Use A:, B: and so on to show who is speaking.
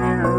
A: Bye.